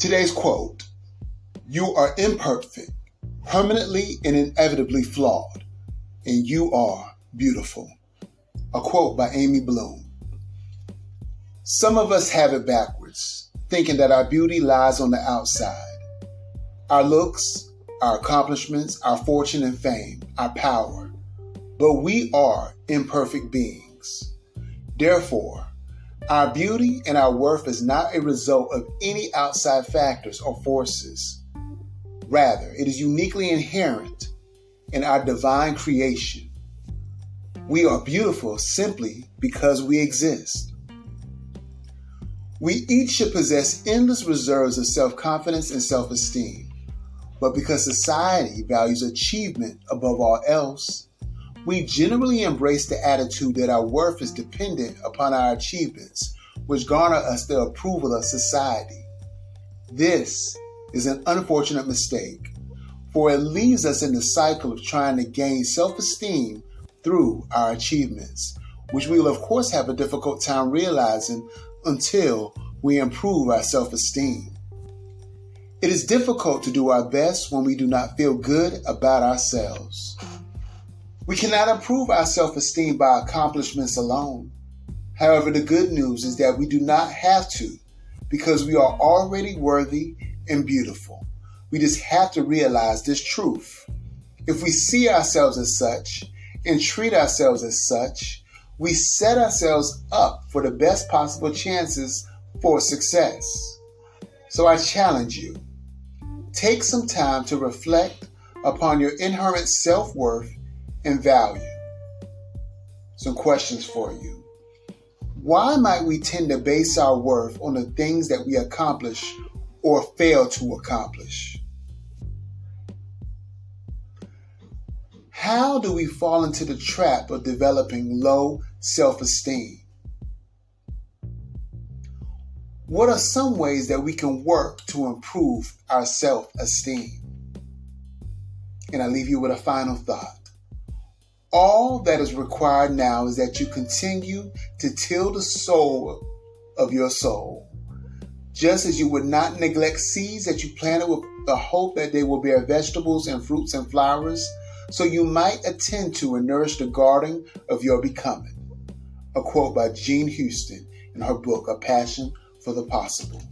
Today's quote You are imperfect, permanently and inevitably flawed, and you are beautiful. A quote by Amy Bloom. Some of us have it backwards, thinking that our beauty lies on the outside. Our looks, our accomplishments, our fortune and fame, our power. But we are imperfect beings. Therefore, our beauty and our worth is not a result of any outside factors or forces. Rather, it is uniquely inherent in our divine creation. We are beautiful simply because we exist. We each should possess endless reserves of self confidence and self esteem. But because society values achievement above all else, we generally embrace the attitude that our worth is dependent upon our achievements, which garner us the approval of society. This is an unfortunate mistake, for it leaves us in the cycle of trying to gain self esteem through our achievements, which we will, of course, have a difficult time realizing until we improve our self esteem. It is difficult to do our best when we do not feel good about ourselves. We cannot improve our self esteem by accomplishments alone. However, the good news is that we do not have to because we are already worthy and beautiful. We just have to realize this truth. If we see ourselves as such and treat ourselves as such, we set ourselves up for the best possible chances for success. So I challenge you take some time to reflect upon your inherent self worth and value. Some questions for you. Why might we tend to base our worth on the things that we accomplish or fail to accomplish? How do we fall into the trap of developing low self esteem? What are some ways that we can work to improve our self esteem? And I leave you with a final thought. All that is required now is that you continue to till the soul of your soul, just as you would not neglect seeds that you planted with the hope that they will bear vegetables and fruits and flowers, so you might attend to and nourish the garden of your becoming. A quote by Jean Houston in her book, A Passion for the Possible.